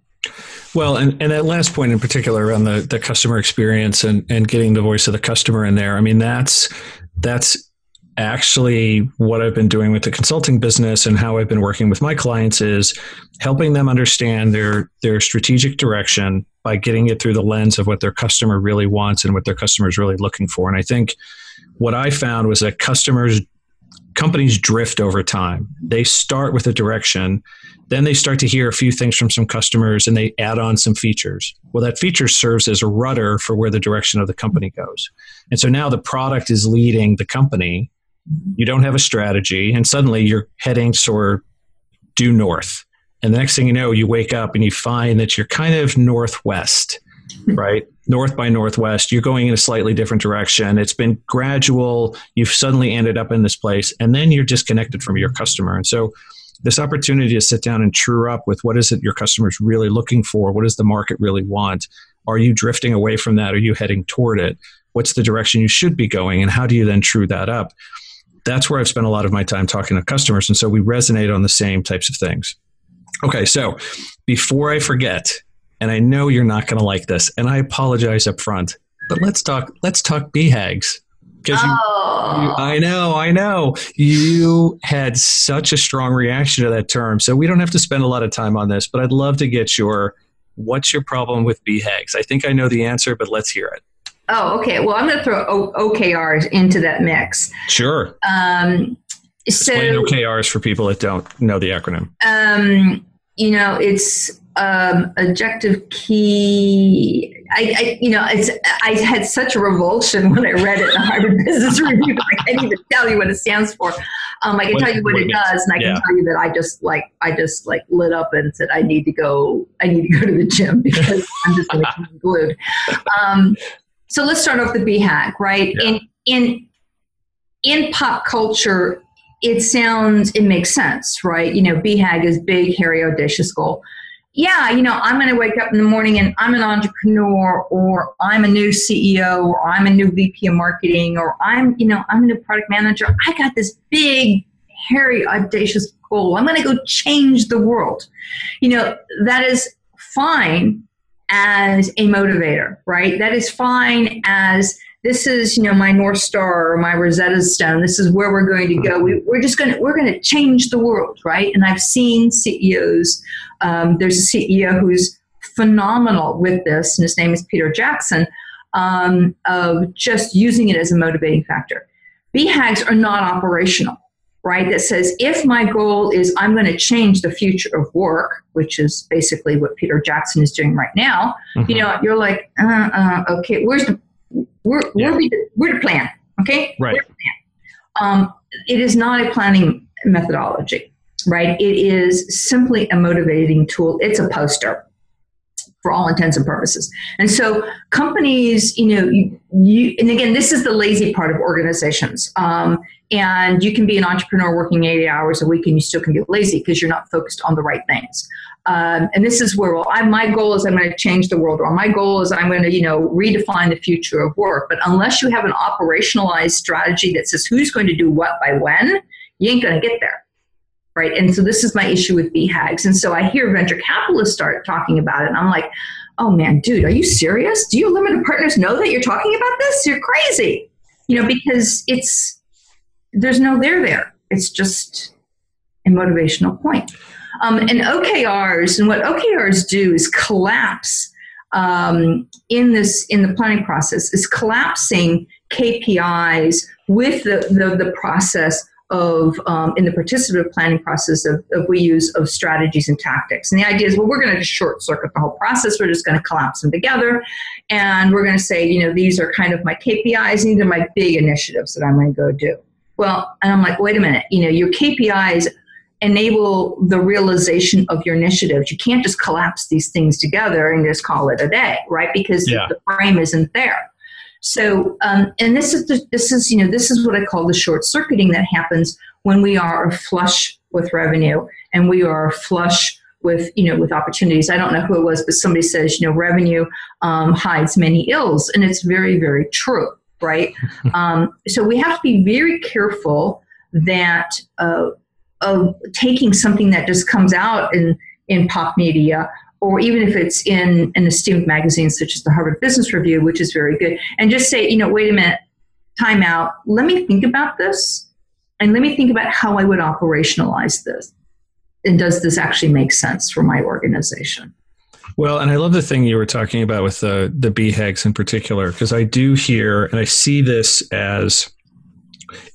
Well, and, and that last point in particular around the, the customer experience and, and getting the voice of the customer in there, I mean, that's that's actually what I've been doing with the consulting business and how I've been working with my clients is helping them understand their their strategic direction by getting it through the lens of what their customer really wants and what their customer is really looking for. And I think what I found was that customers companies drift over time. They start with a direction then they start to hear a few things from some customers and they add on some features. Well, that feature serves as a rudder for where the direction of the company goes. And so now the product is leading the company. You don't have a strategy, and suddenly you're heading sort due north. And the next thing you know, you wake up and you find that you're kind of northwest, right? North by northwest. You're going in a slightly different direction. It's been gradual. You've suddenly ended up in this place, and then you're disconnected from your customer. And so this opportunity to sit down and true up with what is it your customers really looking for? What does the market really want? Are you drifting away from that? Are you heading toward it? What's the direction you should be going? And how do you then true that up? That's where I've spent a lot of my time talking to customers. And so we resonate on the same types of things. Okay, so before I forget, and I know you're not going to like this, and I apologize up front, but let's talk let's talk BHAGs. Because oh. you, you, I know, I know. You had such a strong reaction to that term. So we don't have to spend a lot of time on this, but I'd love to get your what's your problem with BHAGs? I think I know the answer, but let's hear it. Oh, okay. Well, I'm going to throw o- OKRs into that mix. Sure. Um, so, Explain OKRs for people that don't know the acronym. Um, you know, it's um, objective key. I, I, you know, it's, I had such a revulsion when I read it in the Harvard *laughs* Business Review. I can't even tell you what it stands for. Um, I can what, tell you what, what it does, and I yeah. can tell you that I just like, I just like lit up and said, I need to go, I need to go to the gym *laughs* because I'm just going to be glued. Um, so let's start off the BHAG, right? Yeah. In in in pop culture, it sounds, it makes sense, right? You know, BHAG is big, hairy, audacious goal yeah, you know, I'm going to wake up in the morning and I'm an entrepreneur or I'm a new CEO or I'm a new VP of marketing or I'm, you know, I'm a new product manager. I got this big, hairy, audacious goal. I'm going to go change the world. You know, that is fine as a motivator, right? That is fine as this is you know my north star or my rosetta stone. This is where we're going to go. We, are just going to we're going to change the world right? And i've seen ceos um, there's a ceo who's phenomenal with this and his name is peter jackson um, of just using it as a motivating factor. Bhags are not operational right? That says if my goal is i'm going to change the future of work which is basically what peter jackson is doing right now mm-hmm. you know you're like uh, uh, okay where's the we're, yeah. we're, we're the plan, okay? Right. Um, it is not a planning methodology, right? It is simply a motivating tool. It's a poster for all intents and purposes. And so companies, you know, you, you and again, this is the lazy part of organizations. Um, and you can be an entrepreneur working 80 hours a week and you still can be lazy because you're not focused on the right things. Um, and this is where well, I, my goal is I'm going to change the world, or my goal is I'm going to, you know, redefine the future of work. But unless you have an operationalized strategy that says who's going to do what by when, you ain't going to get there, right? And so this is my issue with BHAGs. And so I hear venture capitalists start talking about it, and I'm like, oh man, dude, are you serious? Do your limited partners know that you're talking about this? You're crazy, you know, because it's there's no there there. It's just a motivational point. Um, and OKRs, and what OKRs do is collapse um, in this in the planning process is collapsing KPIs with the, the, the process of um, in the participative planning process of, of, we use of strategies and tactics. And the idea is well we're going to just short circuit the whole process. We're just going to collapse them together. And we're going to say you know these are kind of my kpis these are my big initiatives that i'm going to go do. Well and i'm like wait a minute. You know your kpis enable the realization of your initiatives. You can't just collapse these things together and just call it a day right? Because yeah. the frame isn't there so, um, and this is the, this is you know this is what I call the short circuiting that happens when we are flush with revenue and we are flush with you know with opportunities. I don't know who it was, but somebody says you know revenue um, hides many ills, and it's very very true, right? *laughs* um, so we have to be very careful that uh, of taking something that just comes out in in pop media or even if it's in an esteemed magazine such as the Harvard Business Review, which is very good, and just say, you know, wait a minute, time out. Let me think about this, and let me think about how I would operationalize this. And does this actually make sense for my organization? Well, and I love the thing you were talking about with the the BHAGs in particular, because I do hear and I see this as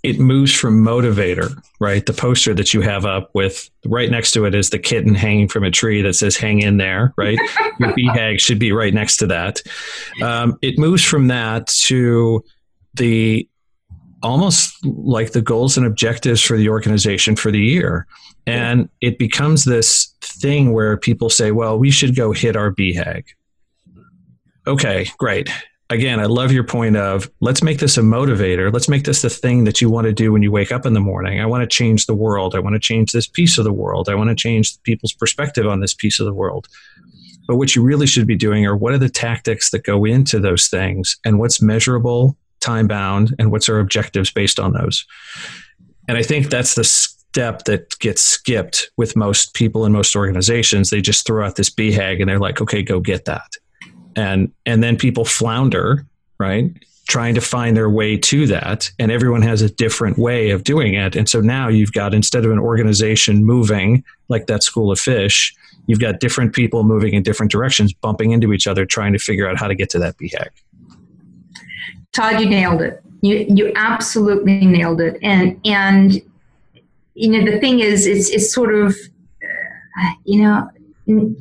it moves from motivator, right? The poster that you have up with right next to it is the kitten hanging from a tree that says "Hang in there," right? *laughs* Your BHAG should be right next to that. Um, it moves from that to the almost like the goals and objectives for the organization for the year. And it becomes this thing where people say, well, we should go hit our BHAG. Okay, great again, I love your point of let's make this a motivator. Let's make this the thing that you want to do when you wake up in the morning. I want to change the world. I want to change this piece of the world. I want to change people's perspective on this piece of the world. But what you really should be doing are what are the tactics that go into those things and what's measurable, time bound, and what's our objectives based on those. And I think that's the step that gets skipped with most people in most organizations. They just throw out this BHAG and they're like, okay, go get that and and then people flounder right trying to find their way to that and everyone has a different way of doing it. And so now you've got instead of an organization moving like that school of fish you've got different people moving in different directions bumping into each other trying to figure out how to get to that BHAG. Todd you nailed it. You you absolutely nailed it. And and you know the thing is it's it's sort of uh, you know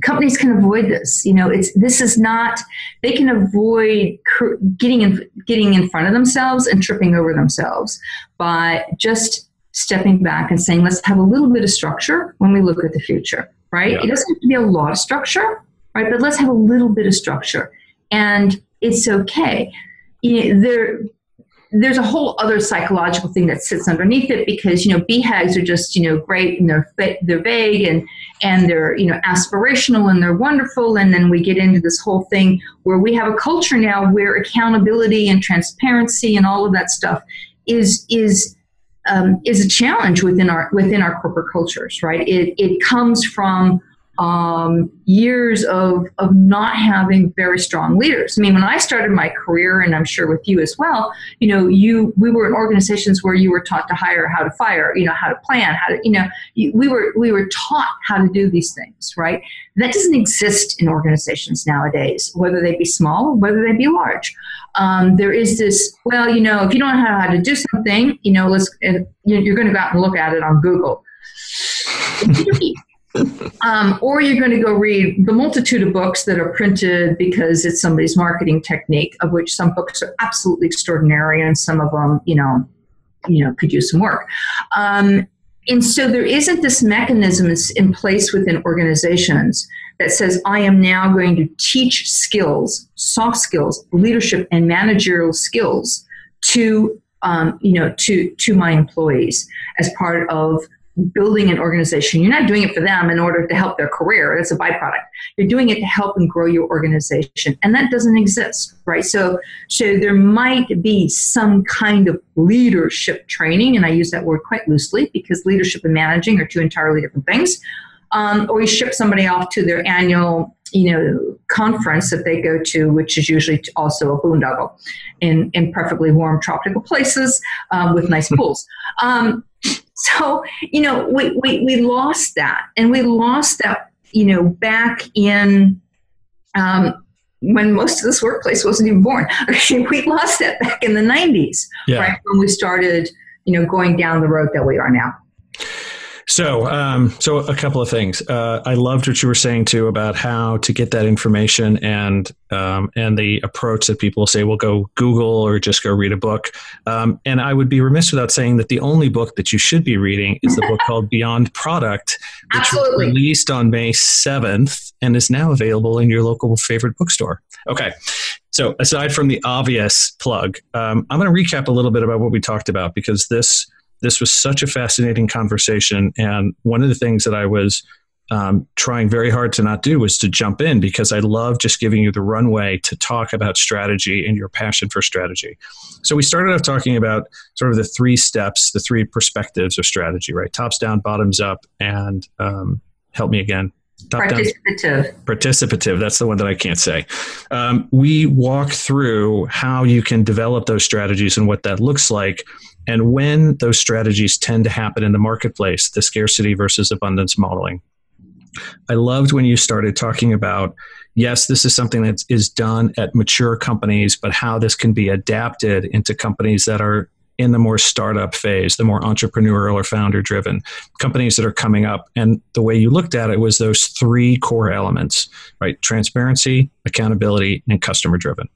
companies can avoid this you know it's this is not they can avoid cr- getting in getting in front of themselves and tripping over themselves by just stepping back and saying let's have a little bit of structure when we look at the future right? Yeah. it doesn't have to be a lot of structure right? But let's have a little bit of structure. And it's okay. You know, there there's a whole other psychological thing that sits underneath it because you know BHAGs are just you know great and they're they're vague and and they're you know aspirational and they're wonderful. And then we get into this whole thing where we have a culture now where accountability and transparency and all of that stuff is is um, is a challenge within our within our corporate cultures right? It it comes from um, years of, of not having very strong leaders. I mean, when I started my career, and I'm sure with you as well, you know, you we were in organizations where you were taught to hire, how to fire, you know, how to plan, how to, you know, you, we were we were taught how to do these things, right? That doesn't exist in organizations nowadays, whether they be small, or whether they be large. Um, there is this, well, you know, if you don't know how to do something, you know, let's, you're going to go out and look at it on Google *laughs* um, or you're going to go read the multitude of books that are printed because it's somebody's marketing technique, of which some books are absolutely extraordinary and some of them, you know, you know, could use some work. Um, and so there isn't this mechanism in place within organizations that says I am now going to teach skills, soft skills, leadership and managerial skills to um, you know to to my employees as part of building an organization. You're not doing it for them in order to help their career. It's a byproduct. You're doing it to help and grow your organization. And that doesn't exist, right? So, so there might be some kind of leadership training, and I use that word quite loosely because leadership and managing are two entirely different things. Um, or you ship somebody off to their annual you know conference that they go to, which is usually also a boondoggle in, in perfectly warm tropical places um, with nice pools. Um, *laughs* so, you know, we, we, we lost that. And we lost that, you know, back in, um, when most of this workplace wasn't even born. *laughs* we lost that back in the 90s, Yeah. right? When we started, you know, going down the road that we are now. So, um, so a couple of things. Uh, I loved what you were saying too about how to get that information and um, and the approach that people say, "Well, go Google or just go read a book." Um, and I would be remiss without saying that the only book that you should be reading is the book *laughs* called Beyond Product, which Absolutely. was released on May seventh and is now available in your local favorite bookstore. Okay. So, aside from the obvious plug, um, I'm going to recap a little bit about what we talked about because this this was such a fascinating conversation. And one of the things that I was um, trying very hard to not do was to jump in because I love just giving you the runway to talk about strategy and your passion for strategy. So we started off talking about sort of the three steps, the three perspectives of strategy, right? Tops down, bottoms up, and um, help me again. Top down, Participative. participative that's the one that i can't say um, we walk through how you can develop those strategies and what that looks like and when those strategies tend to happen in the marketplace the scarcity versus abundance modeling i loved when you started talking about yes this is something that is done at mature companies but how this can be adapted into companies that are in the more startup phase, the more entrepreneurial or founder driven companies that are coming up. And the way you looked at it was those three core elements, right? Transparency, accountability, and customer driven.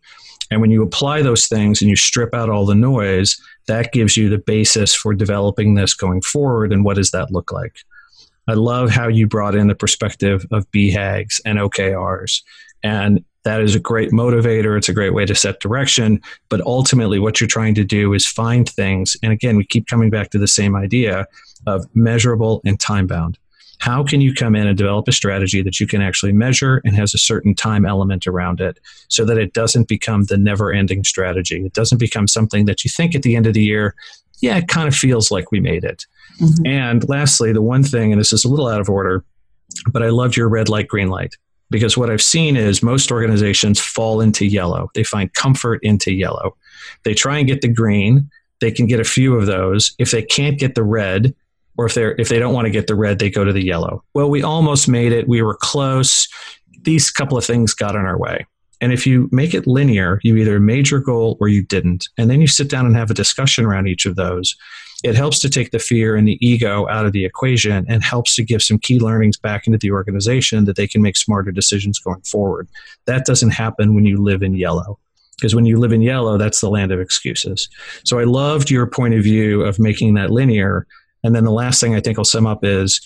And when you apply those things and you strip out all the noise, that gives you the basis for developing this going forward. And what does that look like? I love how you brought in the perspective of BHAGs and OKRs. And that is a great motivator. It's a great way to set direction. But ultimately, what you're trying to do is find things. And again, we keep coming back to the same idea of measurable and time bound. How can you come in and develop a strategy that you can actually measure and has a certain time element around it so that it doesn't become the never ending strategy? It doesn't become something that you think at the end of the year, yeah, it kind of feels like we made it. Mhm. And lastly, the one thing, and this is a little out of order, but I loved your red light, green light because what I've seen is most organizations fall into yellow. They find comfort into yellow. They try and get the green. They can get a few of those. If they can't get the red, or if they're if they don't want to get the red, they go to the yellow. Well, we almost made it. We were close. These couple of things got in our way. And if you make it linear, you either made your goal or you didn't. And then you sit down and have a discussion around each of those. It helps to take the fear and the ego out of the equation and helps to give some key learnings back into the organization that they can make smarter decisions going forward. That doesn't happen when you live in yellow. Because when you live in yellow, that's the land of excuses. So I loved your point of view of making that linear. And then the last thing I think I'll sum up is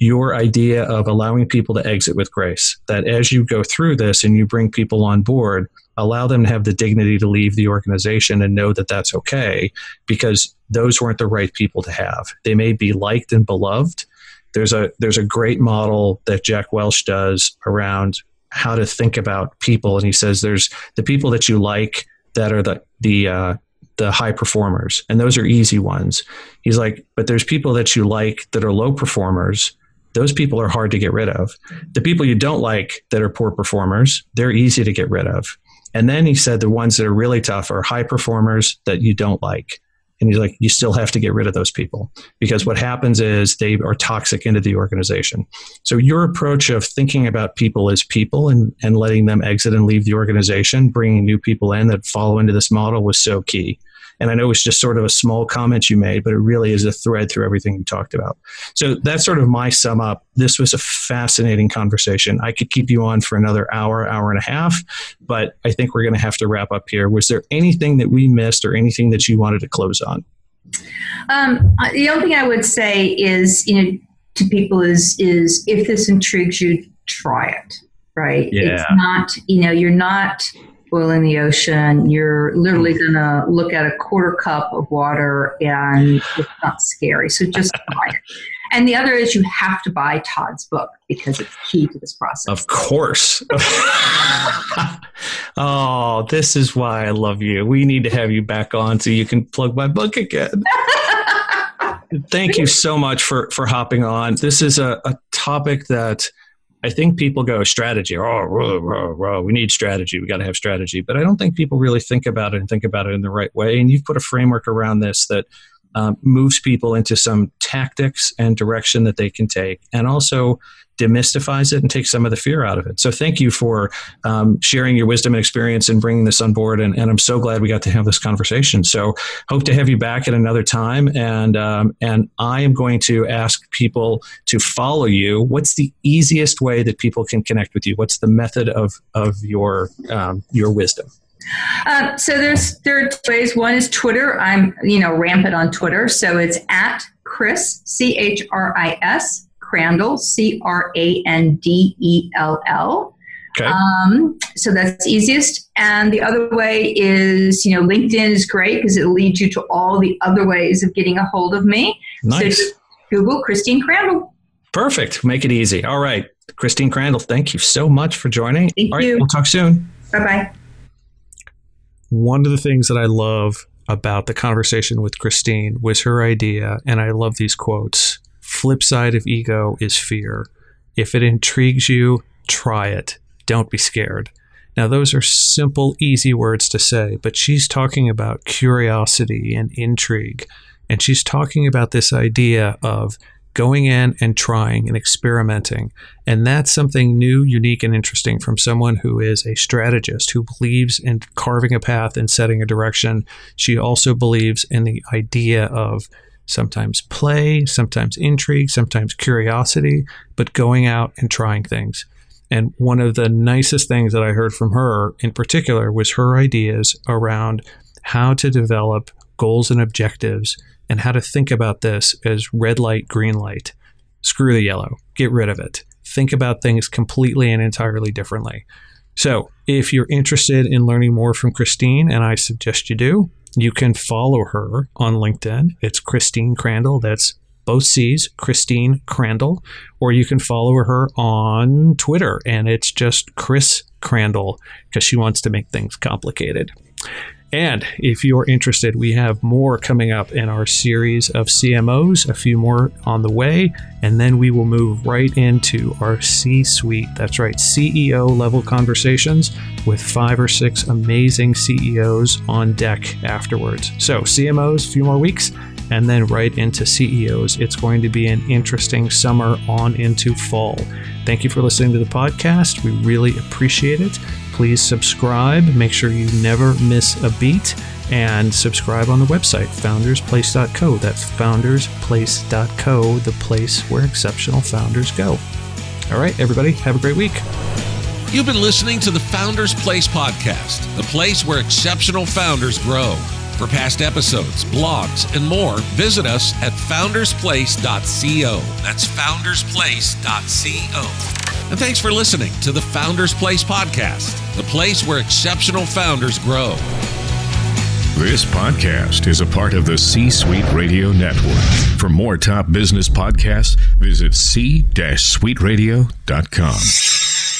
your idea of allowing people to exit with grace. That as you go through this and you bring people on board, allow them to have the dignity to leave the organization and know that that's okay because those weren't the right people to have. They may be liked and beloved. There's a there's a great model that Jack Welch does around how to think about people, and he says there's the people that you like that are the the uh, the high performers, and those are easy ones. He's like, but there's people that you like that are low performers. Those people are hard to get rid of. The people you don't like that are poor performers, they're easy to get rid of. And then he said the ones that are really tough are high performers that you don't like. And he's like, you still have to get rid of those people because what happens is they are toxic into the organization. So your approach of thinking about people as people and, and letting them exit and leave the organization, bringing new people in that follow into this model was so key. And I know it's just sort of a small comment you made, but it really is a thread through everything you talked about. So that's sort of my sum up. This was a fascinating conversation. I could keep you on for another hour, hour and a half, but I think we're going to have to wrap up here. Was there anything that we missed or anything that you wanted to close on? Um, the only thing I would say is, you know, to people is is if this intrigues you, try it. Right? Yeah. It's not, you know, you're not boiling the ocean. You're literally hmm. gonna look at a quarter cup of water, and it's not scary. So just *laughs* it. And the other is you have to buy Todd's book because it's key to this process. Of course. *laughs* oh, this is why I love you. We need to have you back on so you can plug my book again. *laughs* Thank you so much for for hopping on. This is a, a topic that I think people go strategy. Oh, row, row, row. we need strategy. We got to have strategy. But I don't think people really think about it and think about it in the right way. And you've put a framework around this that um, moves people into some tactics and direction that they can take, and also demystifies it and takes some of the fear out of it. So thank you for um, sharing your wisdom and experience and bringing this on board. And, and, I'm so glad we got to have this conversation. So hope to have you back at another time. And um, and I am going to ask people to follow you. What's the easiest way that people can connect with you? What's the method of of your um, your wisdom? Uh, so there's there are two ways. One is Twitter. I'm you know rampant on Twitter, so it's at Chris C H R I S Crandell, C R A N D E L L. Okay. Um, so that's easiest. And the other way is, you know, LinkedIn is great because it leads you to all the other ways of getting a hold of me. Nice. So Google Christine Crandell. Perfect. Make it easy. All right. Christine Crandell, thank you so much for joining. Thank all you. Right, we'll talk soon. Bye bye. One of the things that I love about the conversation with Christine was her idea, and I love these quotes flip side of ego is fear. If it intrigues you, try it. Don't be scared. Now, those are simple, easy words to say, but she's talking about curiosity and intrigue. And she's talking about this idea of going in and trying and experimenting. And that's something new, unique, and interesting from someone who is a strategist who believes in carving a path and setting a direction. She also believes in the idea of sometimes play, sometimes intrigue, sometimes curiosity, but going out and trying things. And one of the nicest things that I heard from her in particular was her ideas around how to develop goals and objectives and how to think about this as red light, green light. Screw the yellow, get rid of it. Think about things completely and entirely differently. So, if you're interested in learning more from Christine, and I suggest you do, you can follow her on LinkedIn. It's Christine Crandell. That's both C's, Christine Crandell. Or you can follow her on Twitter, and it's just Chris Crandell because she wants to make things complicated. And if you're interested, we have more coming up in our series of CMOs, a few more on the way, and then we will move right into our C suite. That's right, CEO level conversations with five or six amazing CEOs on deck afterwards. So, CMOs, a few more weeks, and then right into CEOs. It's going to be an interesting summer on into fall. Thank you for listening to the podcast. We really appreciate it please subscribe. Make sure you never miss a beat and subscribe on the website, foundersplace.co. That's foundersplace.co, the place where exceptional founders go. All right, everybody, have a great week. You've been listening to the Founders Place podcast, the place where exceptional founders grow. For past episodes, blogs, and more, visit us at foundersplace.co. That's foundersplace.co. And thanks for listening to the Founders Place podcast, the place where exceptional founders grow. This podcast is a part of the C Suite Radio Network. For more top business podcasts, visit c-suiteradio.com.